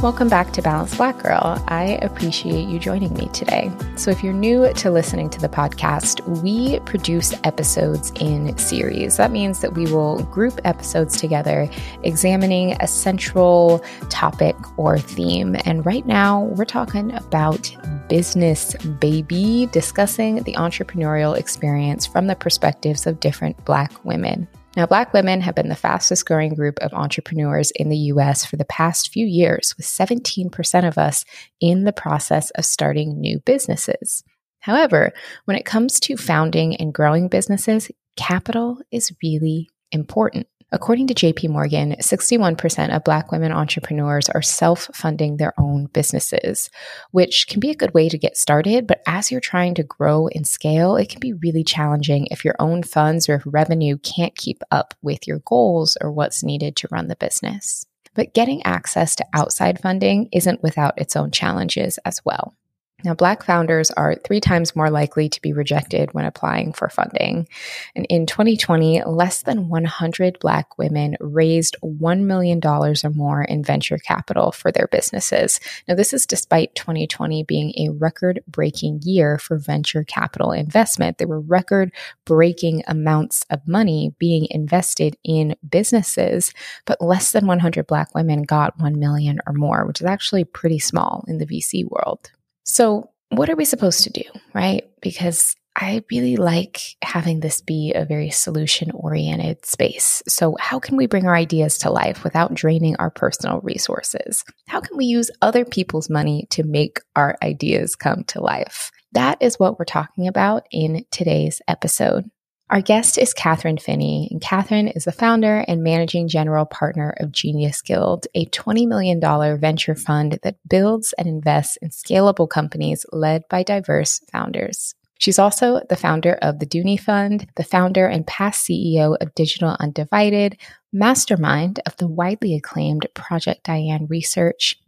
Welcome back to Balanced Black Girl. I appreciate you joining me today. So, if you're new to listening to the podcast, we produce episodes in series. That means that we will group episodes together, examining a central topic or theme. And right now, we're talking about business, baby, discussing the entrepreneurial experience from the perspectives of different Black women. Now, Black women have been the fastest growing group of entrepreneurs in the US for the past few years, with 17% of us in the process of starting new businesses. However, when it comes to founding and growing businesses, capital is really important. According to JP Morgan, 61% of Black women entrepreneurs are self funding their own businesses, which can be a good way to get started. But as you're trying to grow and scale, it can be really challenging if your own funds or if revenue can't keep up with your goals or what's needed to run the business. But getting access to outside funding isn't without its own challenges as well. Now, Black founders are three times more likely to be rejected when applying for funding. And in 2020, less than 100 Black women raised $1 million or more in venture capital for their businesses. Now, this is despite 2020 being a record breaking year for venture capital investment. There were record breaking amounts of money being invested in businesses, but less than 100 Black women got 1 million or more, which is actually pretty small in the VC world. So, what are we supposed to do, right? Because I really like having this be a very solution oriented space. So, how can we bring our ideas to life without draining our personal resources? How can we use other people's money to make our ideas come to life? That is what we're talking about in today's episode. Our guest is Kathryn Finney, and Kathryn is the founder and managing general partner of Genius Guild, a $20 million venture fund that builds and invests in scalable companies led by diverse founders. She's also the founder of the Doonie Fund, the founder and past CEO of Digital Undivided, mastermind of the widely acclaimed Project Diane Research,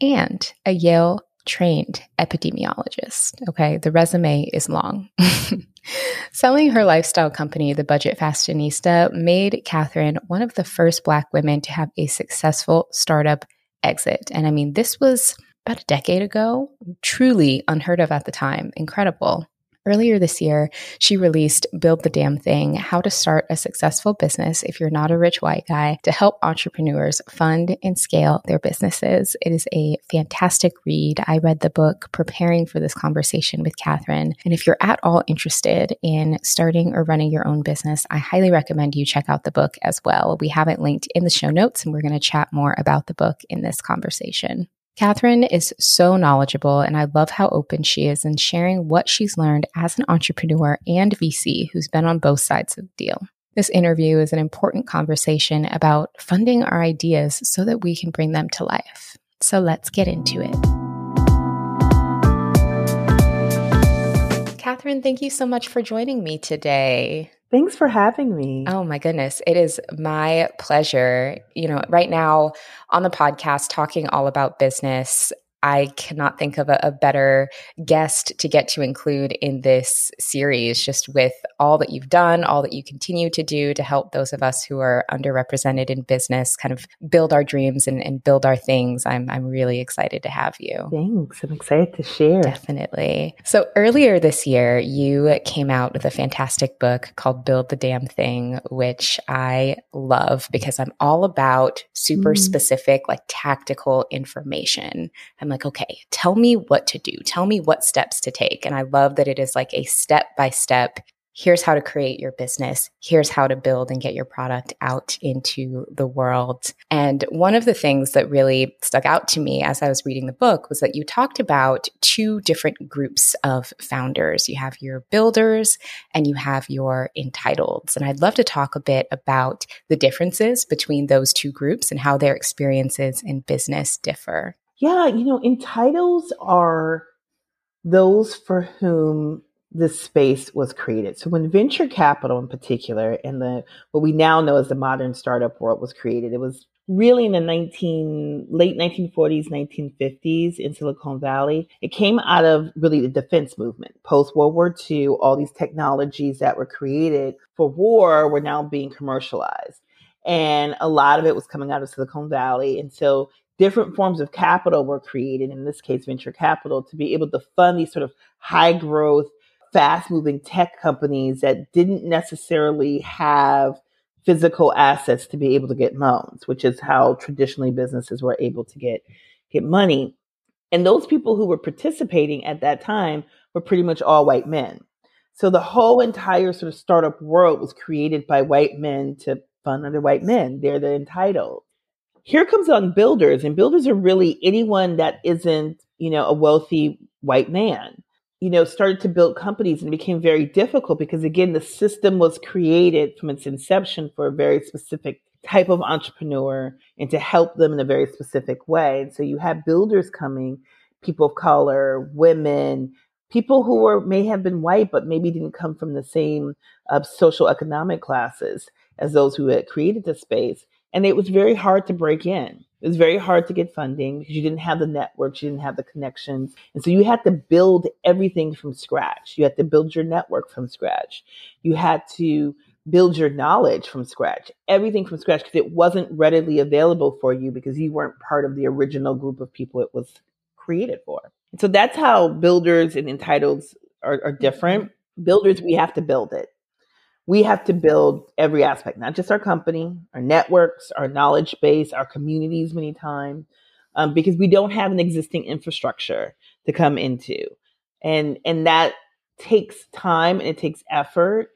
and a Yale trained epidemiologist. Okay, the resume is long. Selling her lifestyle company, the Budget Fashionista, made Kathryn one of the first Black women to have a successful startup exit. And I mean, this was about a decade ago, truly unheard of at the time. Incredible. Earlier this year, she released Build the Damn Thing How to Start a Successful Business If You're Not a Rich White Guy to help entrepreneurs fund and scale their businesses. It is a fantastic read. I read the book preparing for this conversation with Kathryn. And if you're at all interested in starting or running your own business, I highly recommend you check out the book as well. We have it linked in the show notes, and we're going to chat more about the book in this conversation. Kathryn is so knowledgeable, and I love how open she is in sharing what she's learned as an entrepreneur and VC who's been on both sides of the deal. This interview is an important conversation about funding our ideas so that we can bring them to life. So let's get into it. Kathryn, thank you so much for joining me today. Thanks for having me. Oh my goodness. It is my pleasure. You know, right now on the podcast, talking all about business, I cannot think of a, a, better guest to get to include in this series, just with all that you've done, all that you continue to do to help those of us who are underrepresented in business kind of build our dreams and, and build our things. I'm, I'm really excited to have you. Thanks. I'm excited to share. Definitely. So earlier this year, you came out with a fantastic book called Build the Damn Thing, which I love because I'm all about super mm. specific, like tactical information. I'm I'm like, okay, tell me what to do. Tell me what steps to take. And I love that it is like a step by step. Here's how to create your business. Here's how to build and get your product out into the world. And one of the things that really stuck out to me as I was reading the book was that you talked about two different groups of founders. You have your builders and you have your entitleds. And I'd love to talk a bit about the differences between those two groups and how their experiences in business differ. Yeah, you know, entitles are those for whom this space was created. So when venture capital in particular and the what we now know as the modern startup world was created, it was really in the 19 late 1940s 1950s in silicon valley. It came out of really the defense movement. Post world war ii all these technologies that were created for war were now being commercialized. And a lot of it was coming out of silicon valley. And so different forms of capital were created, in this case, venture capital, to be able to fund these sort of high growth, fast moving tech companies that didn't necessarily have physical assets to be able to get loans, which is how traditionally businesses were able to get get money. And those people who were participating at that time were pretty much all white men. So the whole entire sort of startup world was created by white men to fund other white men. They're the entitled. Here comes on builders, and builders are really anyone that isn't, you know, a wealthy white man. You know, started to build companies and became very difficult because again, the system was created from its inception for a very specific type of entrepreneur and to help them in a very specific way. And so you have builders coming, people of color, women, people who were may have been white but maybe didn't come from the same uh, social economic classes as those who had created the space and it was very hard to break in. It was very hard to get funding because you didn't have the networks you didn't have the connections. And so you had to build everything from scratch. You had to build your network from scratch. You had to build your knowledge from scratch everything from scratch because it wasn't readily available for you because you weren't part of the original group of people it was created for. And so that's how builders and entitles are, are different. Builders, we have to build it. We have to build every aspect, not just our company, our networks, our knowledge base, our communities, many times, um, because we don't have an existing infrastructure to come into, and and that takes time and it takes effort,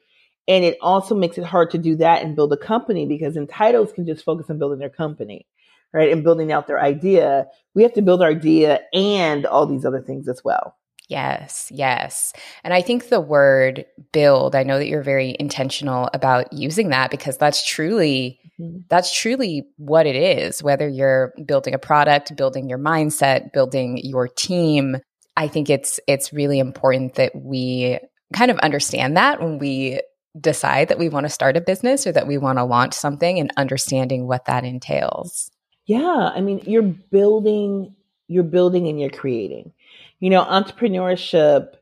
and it also makes it hard to do that and build a company because entitles can just focus on building their company right? And building out their idea. We have to build our idea and all these other things as well. Yes, yes. And I think the word build, I know that you're very intentional about using that because that's truly mm-hmm. that's truly what it is whether you're building a product, building your mindset, building your team. I think it's it's really important that we kind of understand that when we decide that we want to start a business or that we want to launch something and understanding what that entails. Yeah, I mean, you're building, you're building and you're creating. You know, entrepreneurship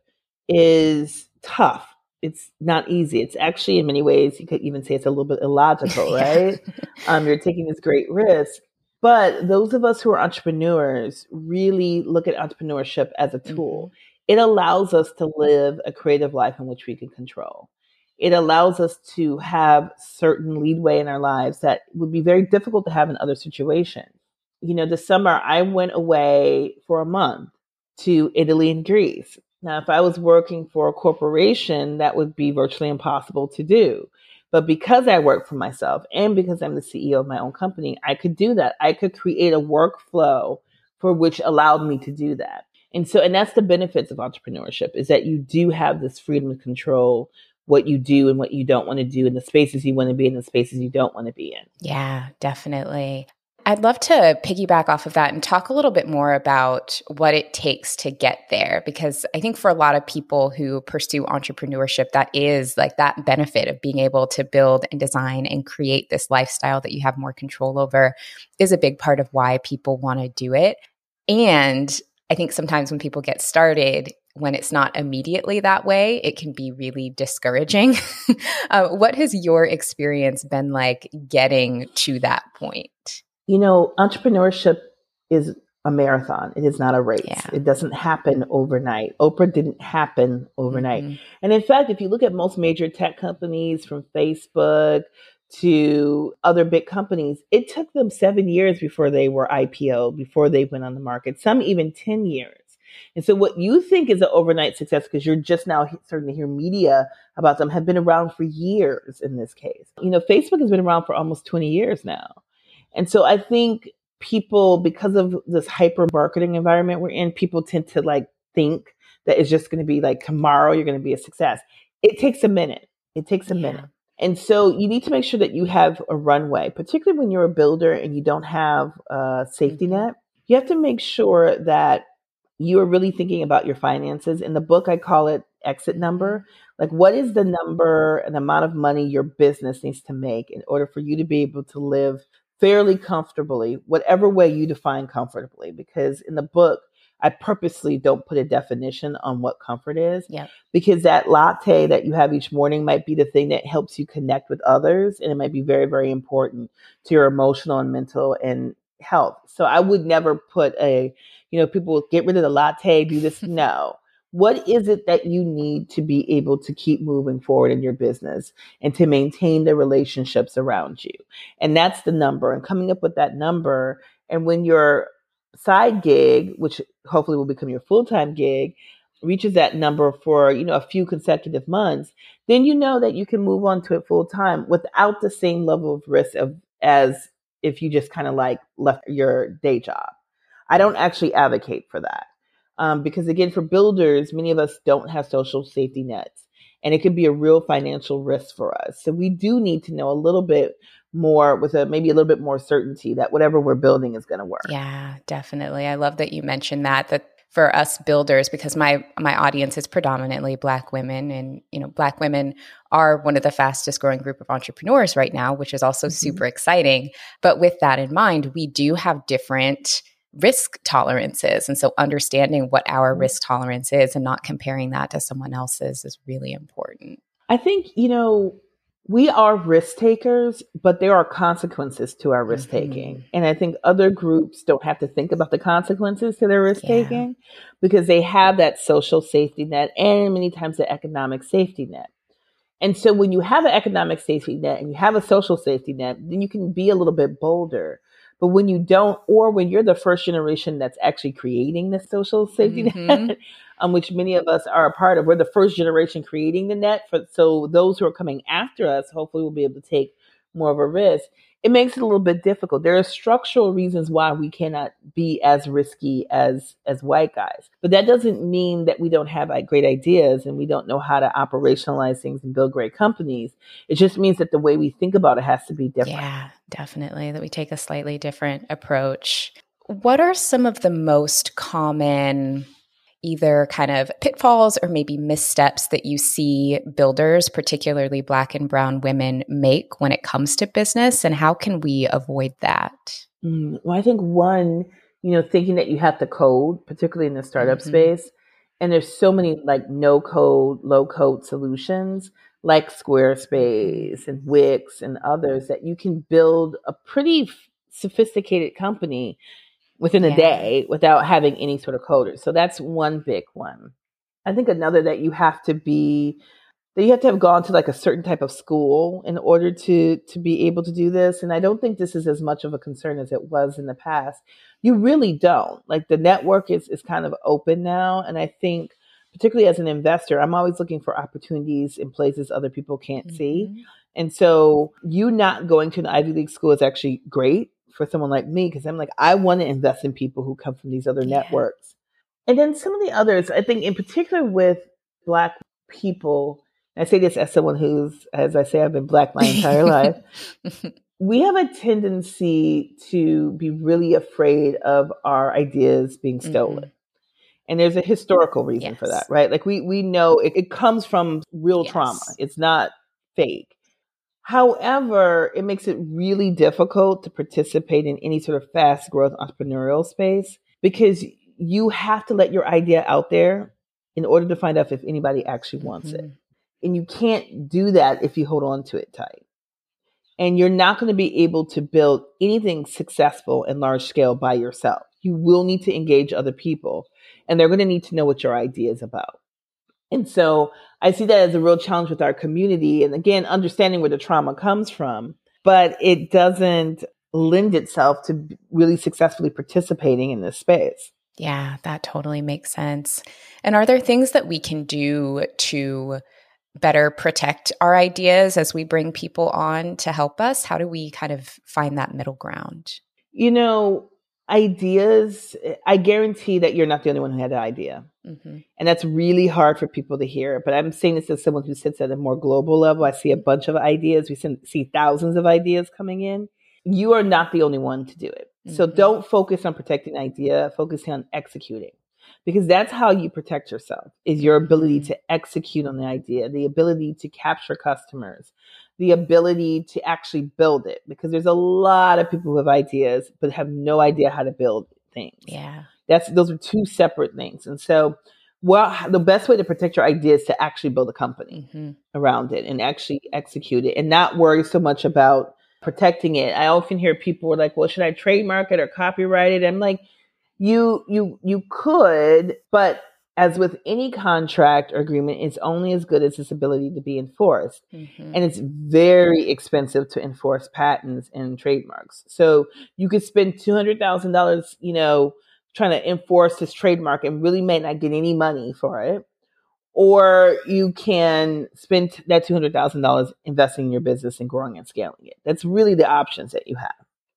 is tough. It's not easy. It's actually, in many ways, you could even say it's a little bit illogical, right? um, you're taking this great risk. But those of us who are entrepreneurs really look at entrepreneurship as a tool. Mm-hmm. It allows us to live a creative life in which we can control it allows us to have certain leadway in our lives that would be very difficult to have in other situations. You know, this summer I went away for a month to Italy and Greece. Now, if I was working for a corporation, that would be virtually impossible to do. But because I work for myself and because I'm the CEO of my own company, I could do that. I could create a workflow for which allowed me to do that. And so, and that's the benefits of entrepreneurship is that you do have this freedom of control what you do and what you don't want to do in the spaces you want to be in the spaces you don't want to be in. Yeah, definitely. I'd love to piggyback off of that and talk a little bit more about what it takes to get there because I think for a lot of people who pursue entrepreneurship that is like that benefit of being able to build and design and create this lifestyle that you have more control over is a big part of why people want to do it. And I think sometimes when people get started, when it's not immediately that way, it can be really discouraging. uh, what has your experience been like getting to that point? You know, entrepreneurship is a marathon. It is not a race. Yeah. It doesn't happen overnight. Oprah didn't happen overnight. Mm-hmm. And in fact, if you look at most major tech companies from Facebook to other big companies, it took them seven years before they were IPO, before they went on the market, some even 10 years. And so, what you think is an overnight success because you're just now starting to hear media about them have been around for years in this case. You know, Facebook has been around for almost 20 years now. And so, I think people, because of this hyper marketing environment we're in, people tend to like think that it's just going to be like tomorrow you're going to be a success. It takes a minute. It takes a yeah. minute. And so you need to make sure that you have a runway, particularly when you're a builder and you don't have a safety mm-hmm. net. You have to make sure that you are really thinking about your finances. In the book, I call it exit number. Like, what is the number and amount of money your business needs to make in order for you to be able to live fairly comfortably, whatever way you define comfortably? Because in the book, I purposely don't put a definition on what comfort is. Yeah. Because that latte that you have each morning might be the thing that helps you connect with others. And it might be very, very important to your emotional and mental and health. So I would never put a, you know, people get rid of the latte, do this. No. What is it that you need to be able to keep moving forward in your business and to maintain the relationships around you? And that's the number and coming up with that number. And when your side gig, which hopefully will become your full time gig, reaches that number for you know a few consecutive months then you know that you can move on to it full time without the same level of risk of as if you just kind of like left your day job i don't actually advocate for that um, because again for builders many of us don't have social safety nets and it could be a real financial risk for us. So we do need to know a little bit more with a maybe a little bit more certainty that whatever we're building is going to work. Yeah definitely. I love that you mentioned that that for us builders because my my audience is predominantly black women and you know black women are one of the fastest growing group of entrepreneurs right now which is also mm-hmm. super exciting. But with that in mind we do have different risk tolerances and so understanding what our mm-hmm. risk tolerance is and not comparing that to someone else's is really important i think you know we are risk takers, but there are consequences to our risk taking. Mm-hmm. And I think other groups don't have to think about the consequences to their risk taking yeah. because they have that social safety net and many times the economic safety net. And so when you have an economic safety net and you have a social safety net, then you can be a little bit bolder. But when you don't, or when you're the first generation that's actually creating the social safety mm-hmm. net, um, which many of us are a part of. We're the first generation creating the net. For, so those who are coming after us, hopefully, will be able to take more of a risk. It makes it a little bit difficult. There are structural reasons why we cannot be as risky as as white guys, but that doesn't mean that we don't have like, great ideas and we don't know how to operationalize things and build great companies. It just means that the way we think about it has to be different. Yeah, definitely. That we take a slightly different approach. What are some of the most common either kind of pitfalls or maybe missteps that you see builders, particularly Black and Brown women, make when it comes to business? And how can we avoid that? Mm, well, I think one, you know, thinking that you have to code, particularly in the startup mm-hmm. space, and there's so many like no code, low code solutions like Squarespace and Wix and others that you can build a pretty sophisticated company within a day without having any sort of coders. So that's one big one. I think another that you have to be that you have to have gone to like a certain type of school in order to to be able to do this and I don't think this is as much of a concern as it was in the past. You really don't. Like the network is is kind of open now and I think particularly as an investor, I'm always looking for opportunities in places other people can't mm-hmm. see. And so you not going to an Ivy League school is actually great for someone like me because I'm like, I want to invest in people who come from these other yeah. networks. And then some of the others, I think, in particular with Black people, I say this as someone who's, as I say, I've been Black my entire life. We have a tendency to be really afraid of our ideas being stolen. Mm-hmm. And there's a historical reason yes. for that, right? Like we we know it, it comes from real yes. trauma. It's not fake. However, it makes it really difficult to participate in any sort of fast growth entrepreneurial space because you have to let your idea out there in order to find out if anybody actually wants mm-hmm. it. And you can't do that if you hold on to it tight. And you're not going to be able to build anything successful and large scale by yourself. You will need to engage other people, and they're going to need to know what your idea is about. And so I see that as a real challenge with our community. And again, understanding where the trauma comes from, but it doesn't lend itself to really successfully participating in this space. Yeah, that totally makes sense. And are there things that we can do to better protect our ideas as we bring people on to help us? How do we kind of find that middle ground? You know, ideas, eh, I guarantee that you're not the only one who had the idea. Mm-hmm. And that's really hard for people to hear. But I'm saying this as someone who sits at a more global level. I see a bunch of ideas. We see thousands of ideas coming in. You are not the only one to do it. Mm-hmm. So don't focus on protecting idea, focus on executing. Because that's how you protect yourself is your ability mm-hmm. to execute on the idea, the ability to capture customers, the ability to actually build it. Because there's a lot of people who have ideas but have no idea how to build things. Yeah. That's those are two separate things. And so, well, the best way to protect your idea is to actually build a company mm-hmm. around it and actually execute it, and not worry so much about protecting it. I often hear people are like, well, should I trademark it or copyright it? I'm like, you you you could, but as with any contract or agreement, it's only as good as its ability to be enforced. Mm-hmm. And it's very expensive to enforce patents and trademarks. So you could spend $200,000, you know, trying to enforce this trademark and really may not get any money for it. Or you can spend that $200,000 investing in your business and growing and scaling it. That's really the options that you have.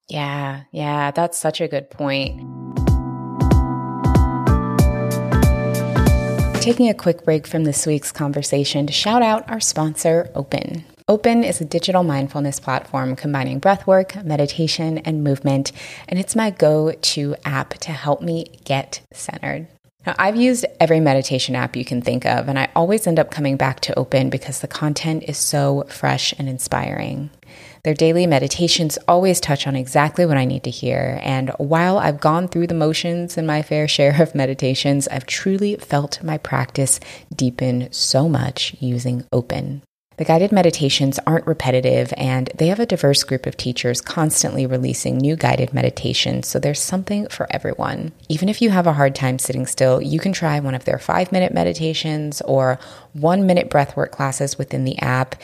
Yeah, yeah, that's such a good point. Taking a quick break from this week's conversation to shout out our sponsor, Open. Open is a digital mindfulness platform combining breathwork, meditation, and movement, and it's my go to app to help me get centered. Now, I've used every meditation app you can think of, and I always end up coming back to Open because the content is so fresh and inspiring. Their daily meditations always touch on exactly what I need to hear. And while I've gone through the motions in my fair share of meditations, I've truly felt my practice deepen so much using Open. The guided meditations aren't repetitive, and they have a diverse group of teachers constantly releasing new guided meditations, so there's something for everyone. Even if you have a hard time sitting still, you can try one of their five minute meditations or one minute breathwork classes within the app.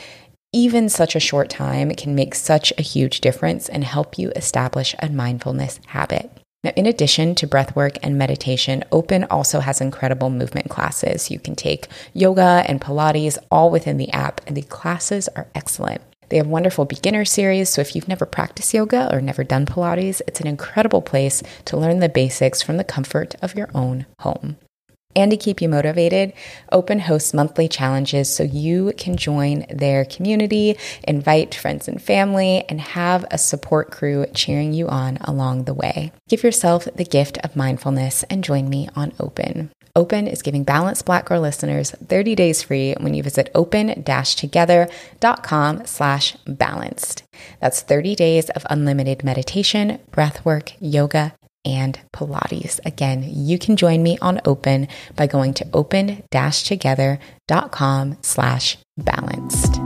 Even such a short time can make such a huge difference and help you establish a mindfulness habit. Now, in addition to breathwork and meditation, Open also has incredible movement classes. You can take yoga and Pilates all within the app, and the classes are excellent. They have wonderful beginner series, so if you've never practiced yoga or never done Pilates, it's an incredible place to learn the basics from the comfort of your own home. And to keep you motivated, Open hosts monthly challenges so you can join their community, invite friends and family, and have a support crew cheering you on along the way. Give yourself the gift of mindfulness and join me on Open. Open is giving Balanced Black Girl listeners 30 days free when you visit open-together.com slash balanced. That's 30 days of unlimited meditation, breathwork, yoga, and Pilates. Again, you can join me on Open by going to open-together.com slash balanced.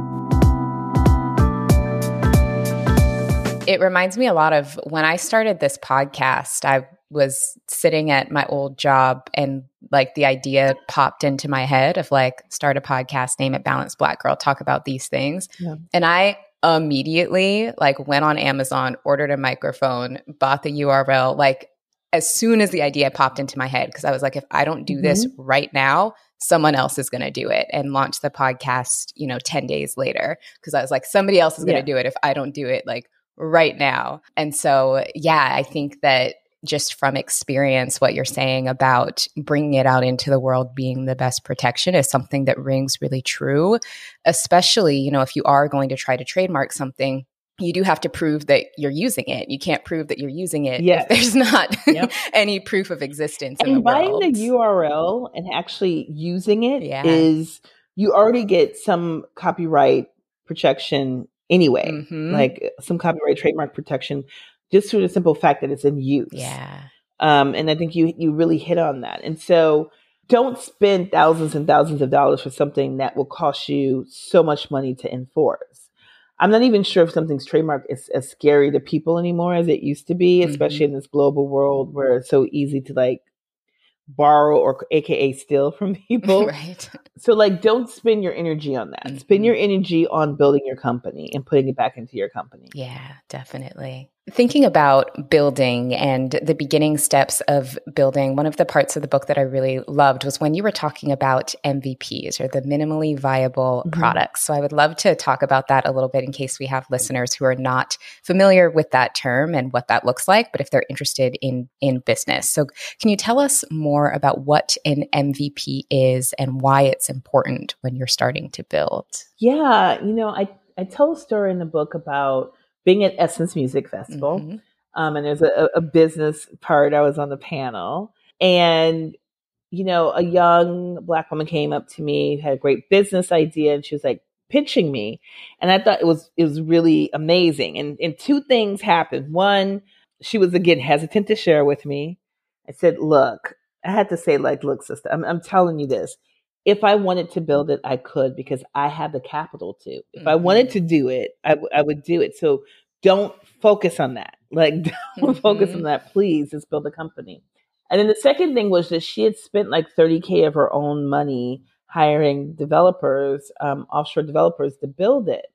It reminds me a lot of when I started this podcast, I was sitting at my old job and like the idea popped into my head of like start a podcast, name it Balanced Black Girl, talk about these things. Yeah. And I immediately like went on Amazon, ordered a microphone, bought the URL like as soon as the idea popped into my head because I was like if I don't do mm-hmm. this right now, someone else is going to do it and launch the podcast, you know, 10 days later because I was like somebody else is going to yeah. do it if I don't do it like right now. And so, yeah, I think that just from experience, what you're saying about bringing it out into the world being the best protection is something that rings really true, especially, you know, if you are going to try to trademark something you do have to prove that you're using it. You can't prove that you're using it yes. if there's not yep. any proof of existence. And the buying world. the URL and actually using it yeah. is you already get some copyright protection anyway, mm-hmm. like some copyright trademark protection just through the simple fact that it's in use. Yeah. Um, and I think you you really hit on that. And so don't spend thousands and thousands of dollars for something that will cost you so much money to enforce. I'm not even sure if something's trademark is as scary to people anymore as it used to be, especially mm-hmm. in this global world where it's so easy to like borrow or aka steal from people. right. So like don't spend your energy on that. Mm-hmm. Spend your energy on building your company and putting it back into your company. Yeah, definitely. Thinking about building and the beginning steps of building, one of the parts of the book that I really loved was when you were talking about MVPs or the minimally viable mm-hmm. products. So I would love to talk about that a little bit in case we have listeners who are not familiar with that term and what that looks like, but if they're interested in in business. So can you tell us more about what an MVP is and why it's important when you're starting to build? Yeah, you know, I I tell a story in the book about being at Essence Music Festival. Mm-hmm. Um, and there's a, a business part. I was on the panel, and you know, a young black woman came up to me, had a great business idea, and she was like pitching me, and I thought it was it was really amazing. And and two things happened. One, she was again hesitant to share with me. I said, "Look," I had to say, "Like, look, sister, I'm, I'm telling you this if I wanted to build it, I could because I have the capital to. If mm-hmm. I wanted to do it, I, w- I would do it. So don't focus on that. Like, don't mm-hmm. focus on that, please. Just build a company. And then the second thing was that she had spent like 30K of her own money hiring developers, um, offshore developers to build it.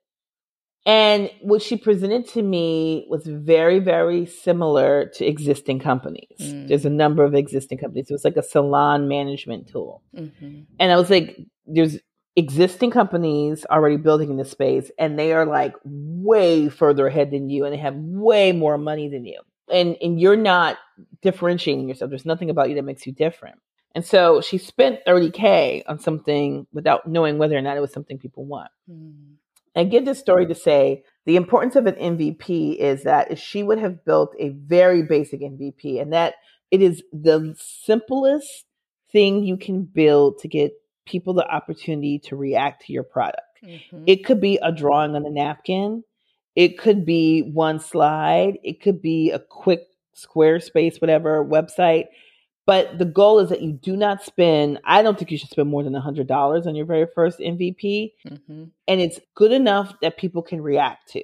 And what she presented to me was very, very similar to existing companies. Mm. There's a number of existing companies. It was like a salon management tool. Mm-hmm. And I was like, there's existing companies already building in this space, and they are like way further ahead than you, and they have way more money than you. And, and you're not differentiating yourself. There's nothing about you that makes you different. And so she spent 30K on something without knowing whether or not it was something people want. Mm. I give this story to say the importance of an MVP is that she would have built a very basic MVP and that it is the simplest thing you can build to get people the opportunity to react to your product. Mm-hmm. It could be a drawing on a napkin, it could be one slide, it could be a quick Squarespace, whatever website. But the goal is that you do not spend, I don't think you should spend more than $100 on your very first MVP. Mm-hmm. And it's good enough that people can react to.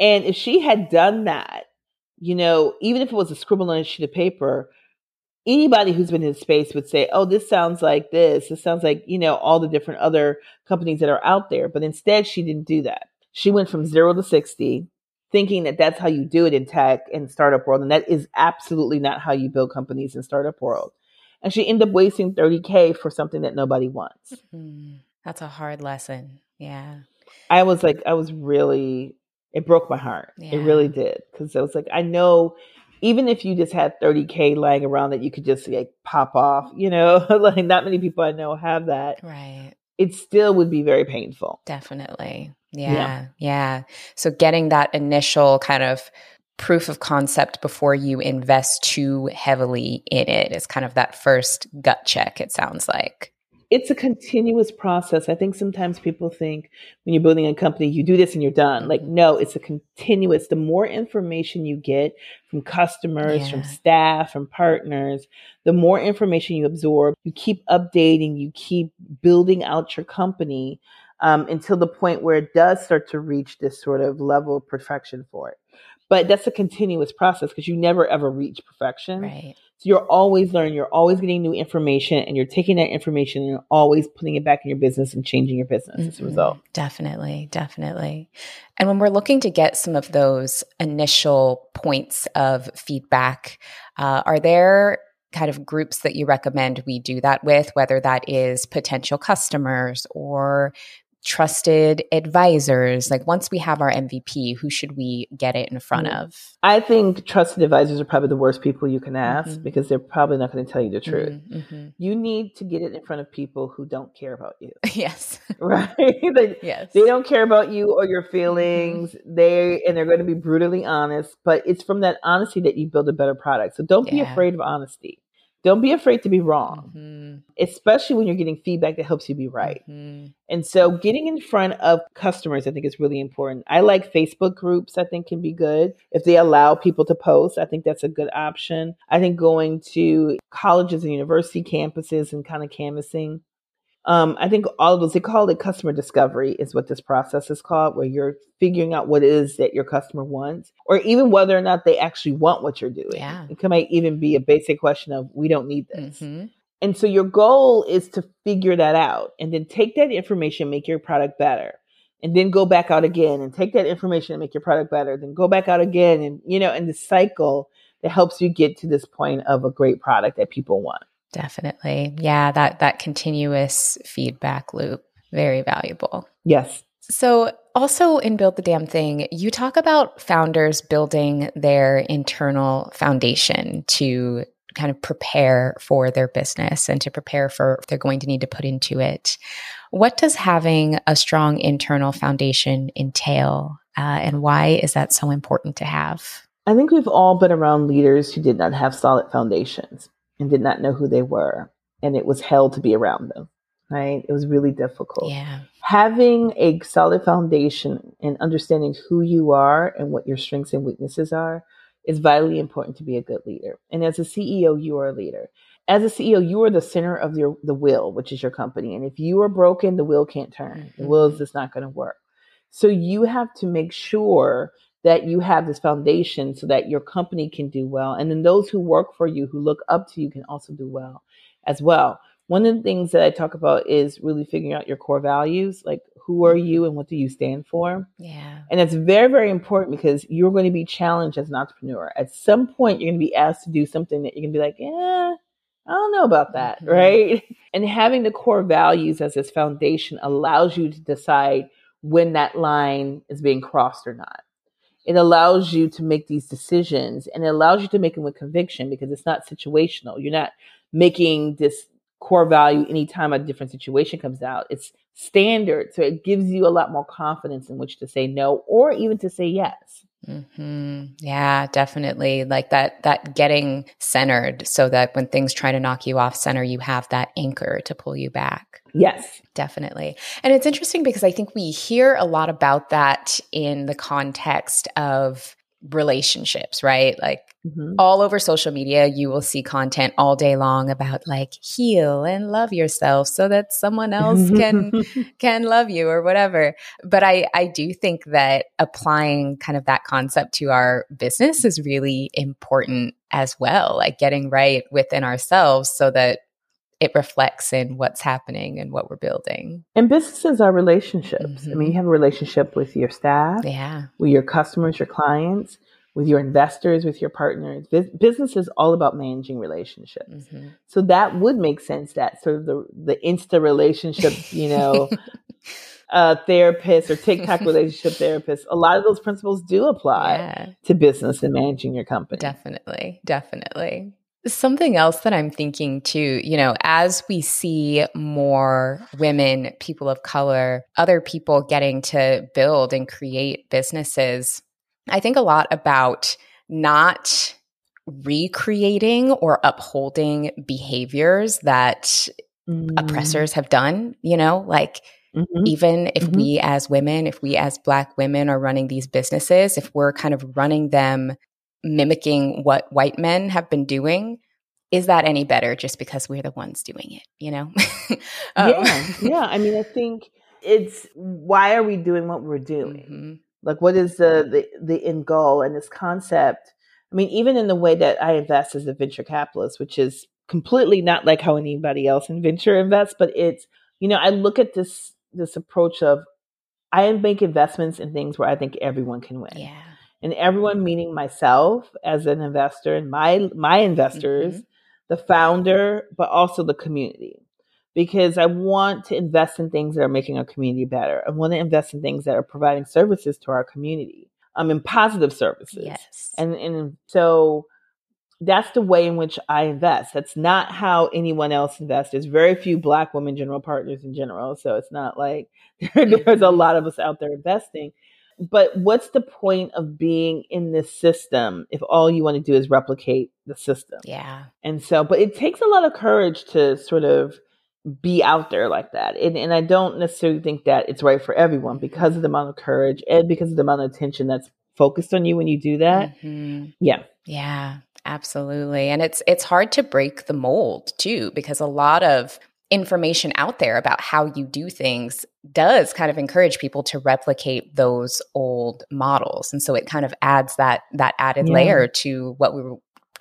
And if she had done that, you know, even if it was a scribble on a sheet of paper, anybody who's been in space would say, oh, this sounds like this. This sounds like, you know, all the different other companies that are out there. But instead, she didn't do that. She went from zero to 60 thinking that that's how you do it in tech and startup world. And that is absolutely not how you build companies in startup world. And she ended up wasting 30K for something that nobody wants. Mm, that's a hard lesson. Yeah. I was like, I was really, it broke my heart. Yeah. It really did. Cause I was like, I know even if you just had 30K lying around that you could just like pop off, you know, like not many people I know have that. Right. It still would be very painful. Definitely. Yeah, yeah. Yeah. So getting that initial kind of proof of concept before you invest too heavily in it is kind of that first gut check, it sounds like. It's a continuous process. I think sometimes people think when you're building a company, you do this and you're done. Like, no, it's a continuous. The more information you get from customers, yeah. from staff, from partners, the more information you absorb, you keep updating, you keep building out your company um, until the point where it does start to reach this sort of level of perfection for it. But that's a continuous process because you never ever reach perfection. Right. So you're always learning, you're always getting new information, and you're taking that information and you're always putting it back in your business and changing your business mm-hmm. as a result. Definitely, definitely. And when we're looking to get some of those initial points of feedback, uh, are there kind of groups that you recommend we do that with, whether that is potential customers or trusted advisors? Like once we have our MVP, who should we get it in front mm-hmm. of? I think trusted advisors are probably the worst people you can ask mm-hmm. because they're probably not going to tell you the truth. Mm-hmm. mm-hmm. You need to get it in front of people who don't care about you. yes. Right? they, yes. They don't care about you or your feelings. Mm-hmm. They and they're going to be brutally honest, but it's from that honesty that you build a better product. So don't be afraid of honesty. Don't be afraid to be wrong, mm-hmm. especially when you're getting feedback that helps you be right. Mm-hmm. And so, getting in front of customers, I think, is really important. I like Facebook groups, I think, can be good. If they allow people to post, I think that's a good option. I think going to colleges and university campuses and kind of canvassing um, I think all of those, they call it customer discovery, is what this process is called, where you're figuring out what it is that your customer wants, or even whether or not they actually want what you're doing. Yeah. It might even be a basic question of, we don't need this. Mm-hmm. And so your goal is to figure that out and then take that information, make your product better. And then go back out again and take that information and make your product better. Then go back out again and, you know, and the cycle that helps you get to this point of a great product that people want. Definitely. Yeah, that that continuous feedback loop very valuable. Yes. So, also in Build the Damn Thing, you talk about founders building their internal foundation to kind of prepare for their business and to prepare for what they're going to need to put into it. What does having a strong internal foundation entail, uh, and why is that so important to have? I think we've all been around leaders who did not have solid foundations and did not know who they were. And it was hell to be around them, right? It was really difficult. Yeah. Having a solid foundation and understanding who you are and what your strengths and weaknesses are is vitally important to be a good leader. And as a CEO, you are a leader. As a CEO, you are the center of your the wheel, which is your company. And if you are broken, the wheel can't turn. Mm-hmm. The wheel is just not going to work. So you have to make sure that you have this foundation so that your company can do well. And then those who work for you, who look up to you, can also do well as well. One of the things that I talk about is really figuring out your core values, like who are you and what do you stand for? Yeah. And it's very, very important because you're going to be challenged as an entrepreneur. At some point, you're going to be asked to do something that you're going to be like, yeah, I don't know about that, mm-hmm. right? And having the core values as this foundation allows you to decide when that line is being crossed or not. It allows you to make these decisions and it allows you to make them with conviction because it's not situational. You're not making this core value anytime a different situation comes out. It's standard. So it gives you a lot more confidence in which to say no or even to say yes. Mm-hmm. Yeah, definitely. Like that, that getting centered so that when things try to knock you off center, you have that anchor to pull you back. Yes. Definitely. And it's interesting because I think we hear a lot about that in the context of relationships, right? Like mm-hmm. all over social media, you will see content all day long about like heal and love yourself so that someone else can can love you or whatever. But I I do think that applying kind of that concept to our business is really important as well, like getting right within ourselves so that it reflects in what's happening and what we're building. And businesses are relationships. Mm-hmm. I mean, you mm-hmm. have a relationship with your staff, yeah, with your customers, your clients, with your investors, with your partners. business is all about managing relationships. Mm-hmm. So that would make sense that sort of the the Insta relationship, you know, uh, therapist or TikTok relationship therapist, a lot of those principles do apply yeah. to business and managing your company. Definitely, definitely. Something else that I'm thinking too, you know, as we see more women, people of color, other people getting to build and create businesses, I think a lot about not recreating or upholding behaviors that mm. oppressors have done, you know, like mm-hmm. even if mm-hmm. we as women, if we as Black women are running these businesses, if we're kind of running them mimicking what white men have been doing is that any better just because we're the ones doing it you know? Um, yeah yeah i mean i think it's why are we doing what we're doing? Mm-hmm. like what is the, the the end goal? And this concept i mean even in the way that i invest as a venture capitalist which is completely not like how anybody else in venture invests but it's you know i look at this this approach of i make investments in things where i think everyone can win. Yeah and everyone meaning myself as an investor and my my investors, mm-hmm. the founder, but also the community. Because I want to invest in things that are making our community better. I want to invest in things that are providing services to our community. Um, in positive services. Yes. And and so that's the way in which I invest. That's not how anyone else invests. There's very few black women general partners in general. So it's not like there's a mm-hmm. lot of us out there investing but what's the point of being in this system if all you want to do is replicate the system? Yeah. And so, but it takes a lot of courage to sort of be out there like that. And, and I don't necessarily think that it's right for everyone because of the amount of courage and because of the amount of attention that's focused on you when you do that. Mm-hmm. Yeah. Yeah. Absolutely. And it's it's hard to break the mold too because a lot of information out there about how you do things does kind of encourage people to replicate those old models and so it kind of adds that that added yeah. layer to what we were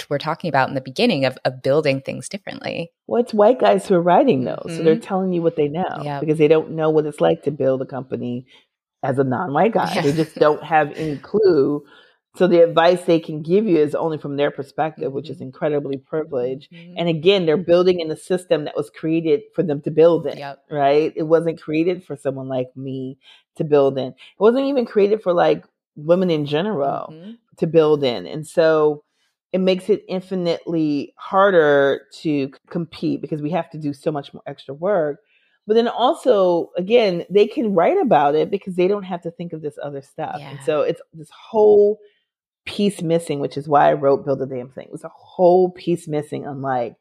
we're talking about in the beginning of, of building things differently. Well, it's white guys who are writing those. Mm-hmm. So they're mm-hmm. telling you what they know yep. because they don't know what it's like to build a company as a non white guy. Yeah. They just don't have any clue so the advice they can give you is only from their perspective, mm-hmm. which is mm-hmm. incredibly privileged. Mm-hmm. And again, they're building in a system that was created for them to build in, yep. right? It wasn't created for someone like me to build in. It wasn't even created for like women in general mm-hmm. to build in. And so it makes it infinitely harder to compete because we have to do so much more extra work. But then also, again, they can write about it because they don't have to think of this other stuff. Yeah. And so it's this whole piece missing, which is why I wrote Build a Damn Thing. It was a whole piece missing, unlike,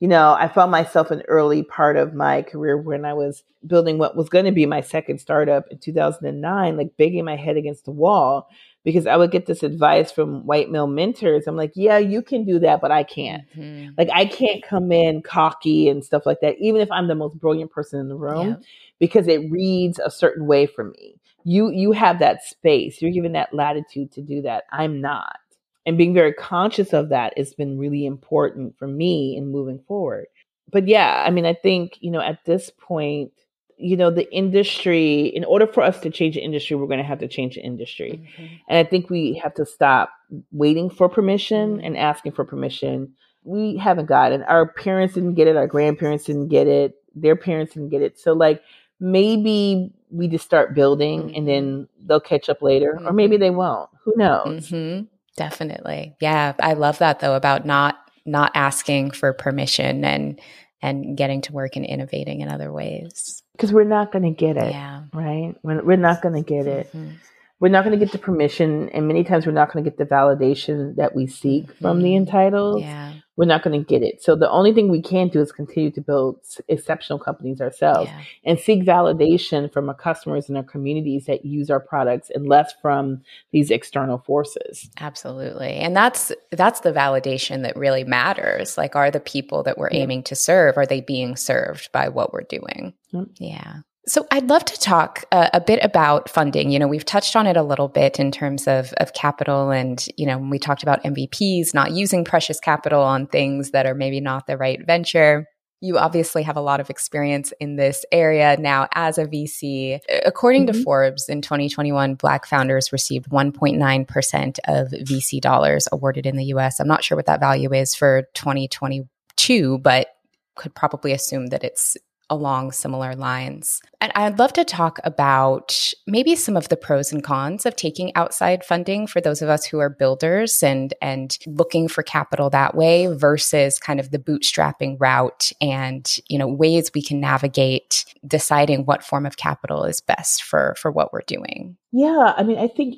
you know, I found myself an early part of my career when I was building what was going to be my second startup in 2009, like banging my head against the wall because I would get this advice from white male mentors. I'm like, yeah, you can do that, but I can't. Mm-hmm. Like, I can't come in cocky and stuff like that, even if I'm the most brilliant person in the room, yeah. because it reads a certain way for me you you have that space. You're given that latitude to do that. I'm not. And being very conscious of that has been really important for me in moving forward. But yeah, I mean, I think, you know, at this point, you know, the industry, in order for us to change the industry, we're going to have to change the industry. Mm-hmm. And I think we have to stop waiting for permission mm-hmm. and asking for permission. We haven't got it. Our parents didn't get it. Our grandparents didn't get it. Their parents didn't get it. So, like, maybe we just start building mm-hmm. and then they'll catch up later, or maybe mm-hmm. they won't. Who knows? Mm-hmm. Definitely. Yeah. I love that though about not not asking for permission and and getting to work and innovating in other ways. Because we're not going to get it. Yeah. Right? We're, we're not going to get it. Mm-hmm. We're not going to get the permission. And many times we're not going to get the validation that we seek mm-hmm. from the mm-hmm. entitled. Yeah we're not going to get it. So the only thing we can do is continue to build exceptional companies ourselves yeah. and seek validation from our customers and our communities that use our products and less from these external forces. Absolutely. And that's that's the validation that really matters. Like are the people that we're yeah. aiming to serve are they being served by what we're doing? Mm-hmm. Yeah. So I'd love to talk uh, a bit about funding. You know, we've touched on it a little bit in terms of of capital, and you know, we talked about MVPs not using precious capital on things that are maybe not the right venture. You obviously have a lot of experience in this area now as a VC. According mm-hmm. to Forbes, in 2021, Black founders received 1.9% of VC dollars awarded in the US. I'm not sure what that value is for 2022, but could probably assume that it's along similar lines. And I'd love to talk about maybe some of the pros and cons of taking outside funding for those of us who are builders and and looking for capital that way versus kind of the bootstrapping route and, you know, ways we can navigate deciding what form of capital is best for for what we're doing. Yeah, I mean, I think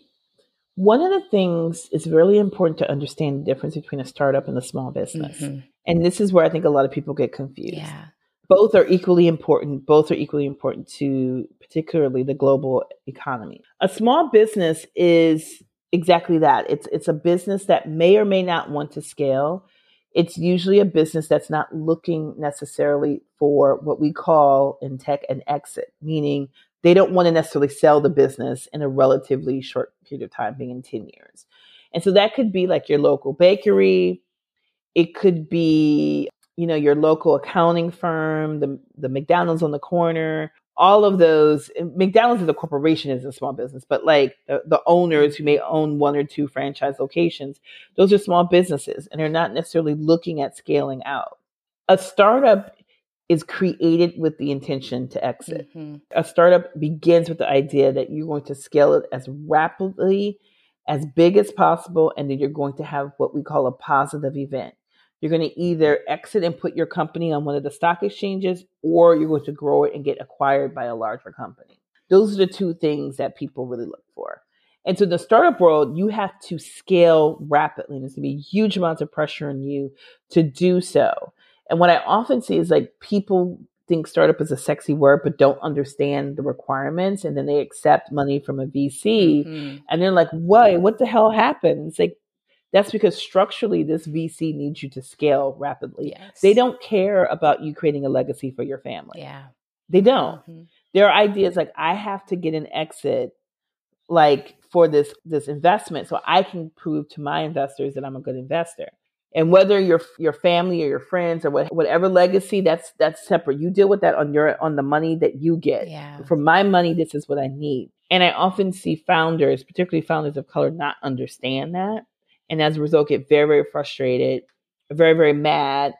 one of the things is really important to understand the difference between a startup and a small business. Mm-hmm. And this is where I think a lot of people get confused. Yeah both are equally important. Both are equally important to particularly the global economy. A small business is exactly that. It's it's a business that may or may not want to scale. It's usually a business that's not looking necessarily for what we call in tech an exit, meaning they don't want to necessarily sell the business in a relatively short period of time, being in 10 years. And so that could be like your local bakery. It could be you know, your local accounting firm, the the McDonald's on the corner, all of those. McDonald's is a corporation, is a small business, but like the, the owners who may own one or two franchise locations, those are small businesses, and they're not necessarily looking at scaling out. A startup is created with the intention to exit. Mm-hmm. A startup begins with the idea that you're going to scale it as rapidly, as big as possible, and then you're going to have what we call a positive event. You're going to either exit and put your company on one of the stock exchanges, or you're going to grow it and get acquired by a larger company. Those are the two things that people really look for. And so, in the startup world, you have to scale rapidly. and There's going to be huge amounts of pressure on you to do so. And what I often see is like people think startup is a sexy word, but don't understand the requirements. And then they accept money from a VC mm-hmm. and they're like, what, what the hell happened? It's like, that's because structurally, this VC needs you to scale rapidly. Yes. They don't care about you creating a legacy for your family. Yeah. They don't. Mm-hmm. There are ideas like I have to get an exit like for this this investment so I can prove to my investors that I'm a good investor. And whether your your family or your friends or what, whatever legacy that's that's separate. You deal with that on your on the money that you get. Yeah. For my money, this is what I need. And I often see founders, particularly founders of color, not understand that and as a result get very very frustrated very very mad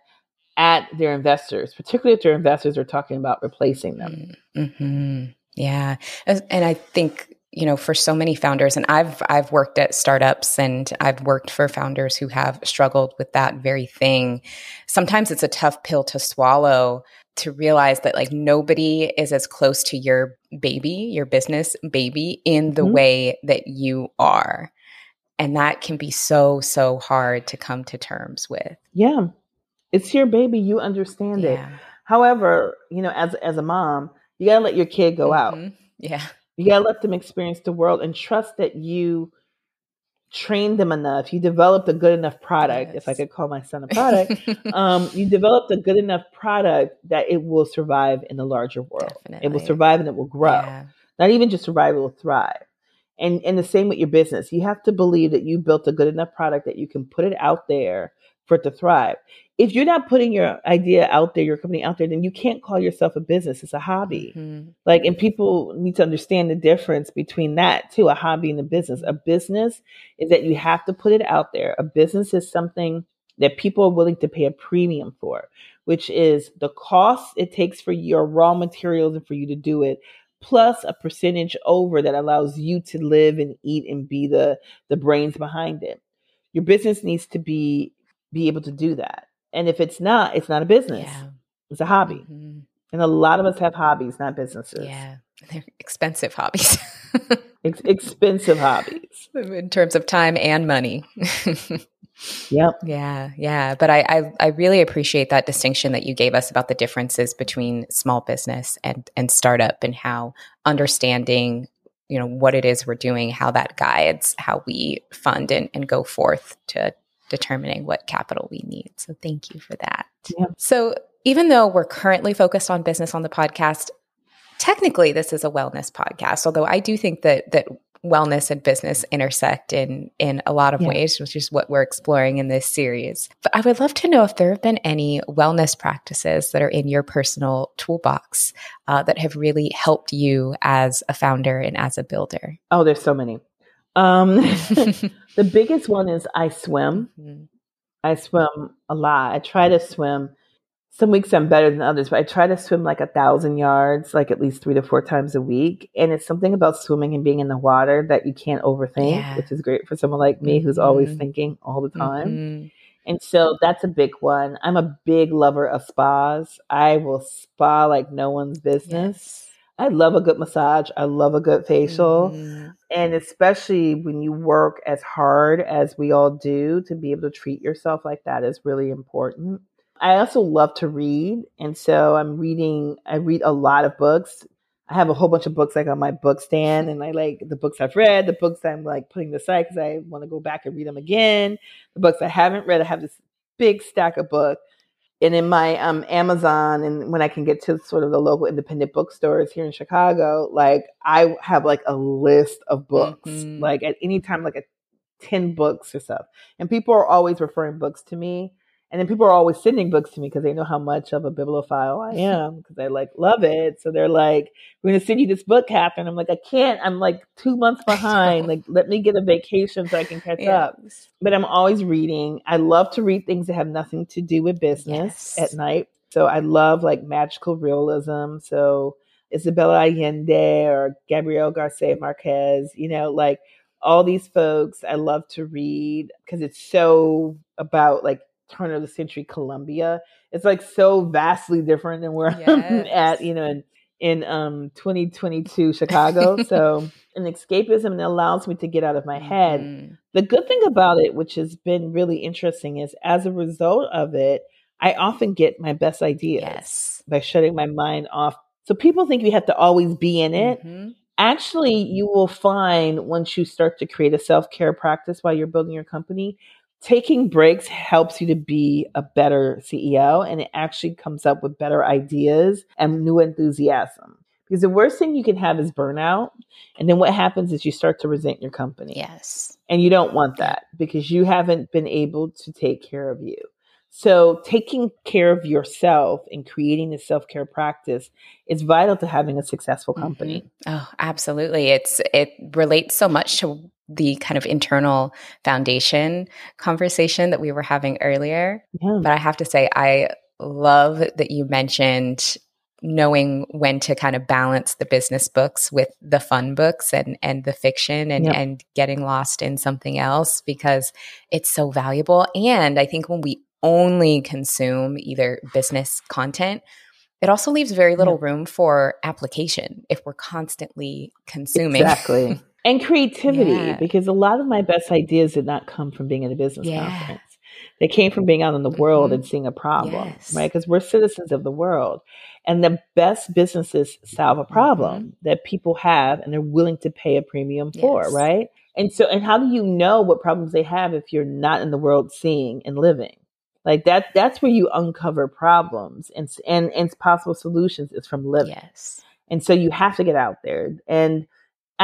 at their investors particularly if their investors are talking about replacing them mm-hmm. yeah and i think you know for so many founders and i've i've worked at startups and i've worked for founders who have struggled with that very thing sometimes it's a tough pill to swallow to realize that like nobody is as close to your baby your business baby in the mm-hmm. way that you are and that can be so, so hard to come to terms with. Yeah. It's your baby. You understand yeah. it. However, you know, as as a mom, you gotta let your kid go mm-hmm. out. Yeah. You gotta let them experience the world and trust that you trained them enough. You developed a good enough product, yes. if I could call my son a product. um, you developed a good enough product that it will survive in the larger world. Definitely. It will survive and it will grow. Yeah not even just survive, it will thrive. And and the same with your business. You have to believe that you built a good enough product that you can put it out there for it to thrive. If you're not putting your idea out there, your company out there, then you can't call yourself a business. It's a hobby. Mm-hmm. Like, and people need to understand the difference between that too, a hobby and a business. A business is that you have to put it out there. A business is something that people are willing to pay a premium for, which is the cost it takes for your raw materials and for you to do it, plus a percentage over that allows you to live and eat and be the the brains behind it. Your business needs to be be able to do that. And if it's not, it's not a business. Yeah. It's a hobby. Mm-hmm. And a lot of us have hobbies, not businesses. Yeah. They're expensive hobbies. Ex- expensive hobbies. In terms of time and money. Yep. Yeah, yeah. But I, I, I really appreciate that distinction that you gave us about the differences between small business and and startup and how understanding you know what it is we're doing, how that guides how we fund and, and go forth to determining what capital we need. So thank you for that. Yeah. So even though we're currently focused on business on the podcast, technically this is a wellness podcast although i do think that that wellness and business intersect in in a lot of yeah. ways, which is what we're exploring in this series. But I would love to know if there have been any wellness practices that are in your personal toolbox uh, that have really helped you as a founder and as a builder. Oh, there's so many. Um, the biggest one is I swim. Mm-hmm. I swim a lot. I try to swim some weeks I'm better than others, but I try to swim like a thousand yards, like at least three to four times a week. And it's something about swimming and being in the water that you can't overthink, yeah. which is great for someone like me who's mm-hmm. always thinking all the time. Mm-hmm. And so that's a big one. I'm a big lover of spas. I will spa like no one's business. Yes. I love a good massage. I love a good facial. Mm-hmm. And especially when you work as hard as we all do, to be able to treat yourself like that is really important. I also love to read. And so I'm reading, I read a lot of books. I have a whole bunch of books like on my book stand and I like the books I've read, the books I'm like putting aside because I want to go back and read them again. The books I haven't read, I have this big stack of books. And in my um, Amazon, and when I can get to sort of the local independent bookstores here in Chicago, like I have like a list of books, mm-hmm. like at any time, like a 10 books or stuff. And people are always referring books to me. And then people are always sending books to me because they know how much of a bibliophile I am because I like love it. So they're like, "We're going to send you this book, Kathryn." I'm like, "I can't. I'm like two months behind. like, let me get a vacation so I can catch yes. up." But I'm always reading. I love to read things that have nothing to do with business yes. at night. So I love like magical realism. So Isabella Allende or Gabriel Garcia Marquez. You know, like all these folks I love to read because it's so about like turn of the century Colombia. It's like so vastly different than where yes. I'm at, you know, in, in um 2022 Chicago. so an escapism that allows me to get out of my head. Mm-hmm. The good thing about it, which has been really interesting, is as a result of it, I often get my best ideas yes. by shutting my mind off. So people think you have to always be in it. Mm-hmm. Actually, you will find once you start to create a self care practice while you're building your company, taking breaks helps you to be a better CEO and it actually comes up with better ideas and new enthusiasm. Because the worst thing you can have is burnout. And then what happens is you start to resent your company. Yes. And you don't want that because you haven't been able to take care of you. So, taking care of yourself and creating a self care practice is vital to having a successful company. Mm-hmm. Oh, absolutely! It's it relates so much to the kind of internal foundation conversation that we were having earlier. Yeah. But I have to say, I love that you mentioned knowing when to kind of balance the business books with the fun books and and the fiction and yep. and getting lost in something else because it's so valuable and i think when we only consume either business content it also leaves very little room for application if we're constantly consuming exactly and creativity yeah. because a lot of my best ideas did not come from being in a business yeah. conference they came from being out in the world mm-hmm. and seeing a problem yes. right because we're citizens of the world and the best businesses solve a problem mm-hmm. that people have and they're willing to pay a premium for right and so and how do you know what problems they have if you're not in the world seeing and living like that that's where you uncover problems and and, and possible solutions is from living yes And so you have to get out there. And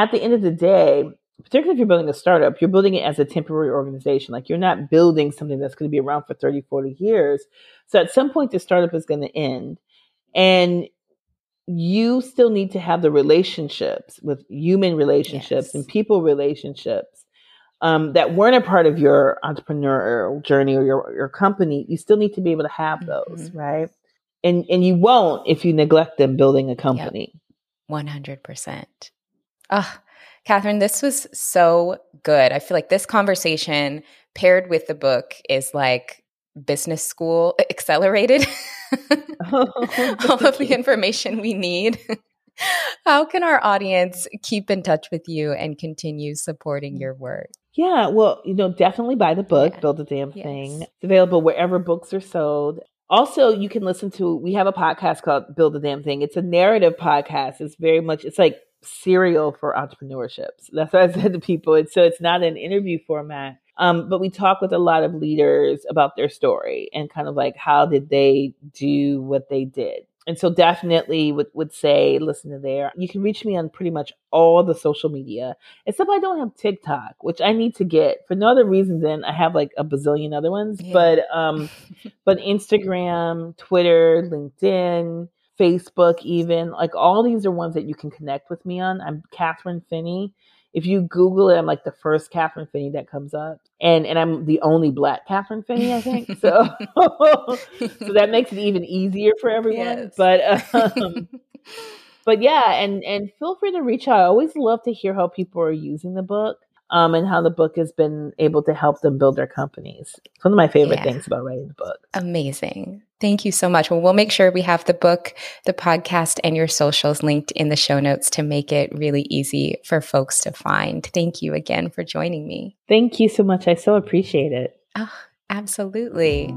at the end of the day, particularly if you're building a startup, you're building it as a temporary organization. Like you're not building something that's going to be around for 30, 40 years. So at some point, the startup is going to end. And you still need to have the relationships with human relationships yes. and people relationships um, that weren't a part of your entrepreneurial journey or your, your company. You still need to be able to have those, mm-hmm. right? And and you won't if you neglect them building a company. Hundred percent. Oh, Kathryn, this was so good. I feel like this conversation paired with the book is like business school accelerated. Oh, All of the information we need. How can our audience keep in touch with you and continue supporting mm. your work? Yeah, well, you know, definitely buy the book, yeah. Build a Damn yes. Thing. It's available wherever books are sold. Also, you can listen to, we have a podcast called Build a Damn Thing. It's a narrative podcast. It's very much, it's like serial for entrepreneurship. So that's what I said to people. And so it's not an interview format. Um, but we talk with a lot of leaders about their story and kind of like how did they do what they did. And so definitely would, would say, listen to there. You can reach me on pretty much all the social media, except I don't have TikTok, which I need to get for no other reason than I have like a bazillion other ones. Yeah. But um, but Instagram, Twitter, LinkedIn, Facebook, even like all these are ones that you can connect with me on. I'm Kathryn Finney. If you Google it, I'm like the first Kathryn Finney that comes up, and and I'm the only Black Kathryn Finney, I think. So so that makes it even easier for everyone. Yes. But um, but yeah, and and feel free to reach out. I always love to hear how people are using the book um, and how the book has been able to help them build their companies. It's one of my favorite yeah. things about writing the book. Amazing. Thank you so much. Well, we'll make sure we have the book, the podcast, and your socials linked in the show notes to make it really easy for folks to find. Thank you again for joining me. Thank you so much. I so appreciate it. Oh, absolutely.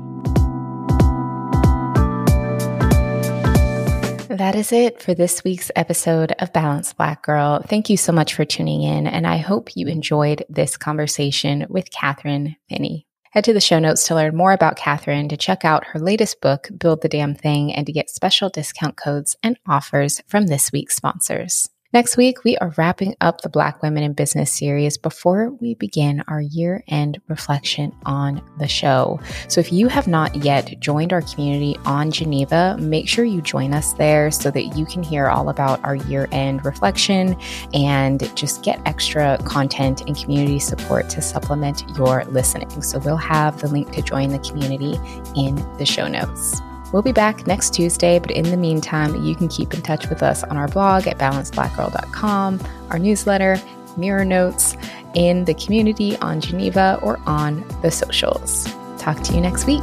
That is it for this week's episode of Balanced Black Girl. Thank you so much for tuning in, and I hope you enjoyed this conversation with Kathryn Finney. Head to the show notes to learn more about Kathryn, to check out her latest book, Build the Damn Thing, and to get special discount codes and offers from this week's sponsors. Next week, we are wrapping up the Black Women in Business series before we begin our year end reflection on the show. So, if you have not yet joined our community on Geneva, make sure you join us there so that you can hear all about our year end reflection and just get extra content and community support to supplement your listening. So, we'll have the link to join the community in the show notes. We'll be back next Tuesday, but in the meantime, you can keep in touch with us on our blog at balancedblackgirl.com, our newsletter, mirror notes, in the community on Geneva, or on the socials. Talk to you next week.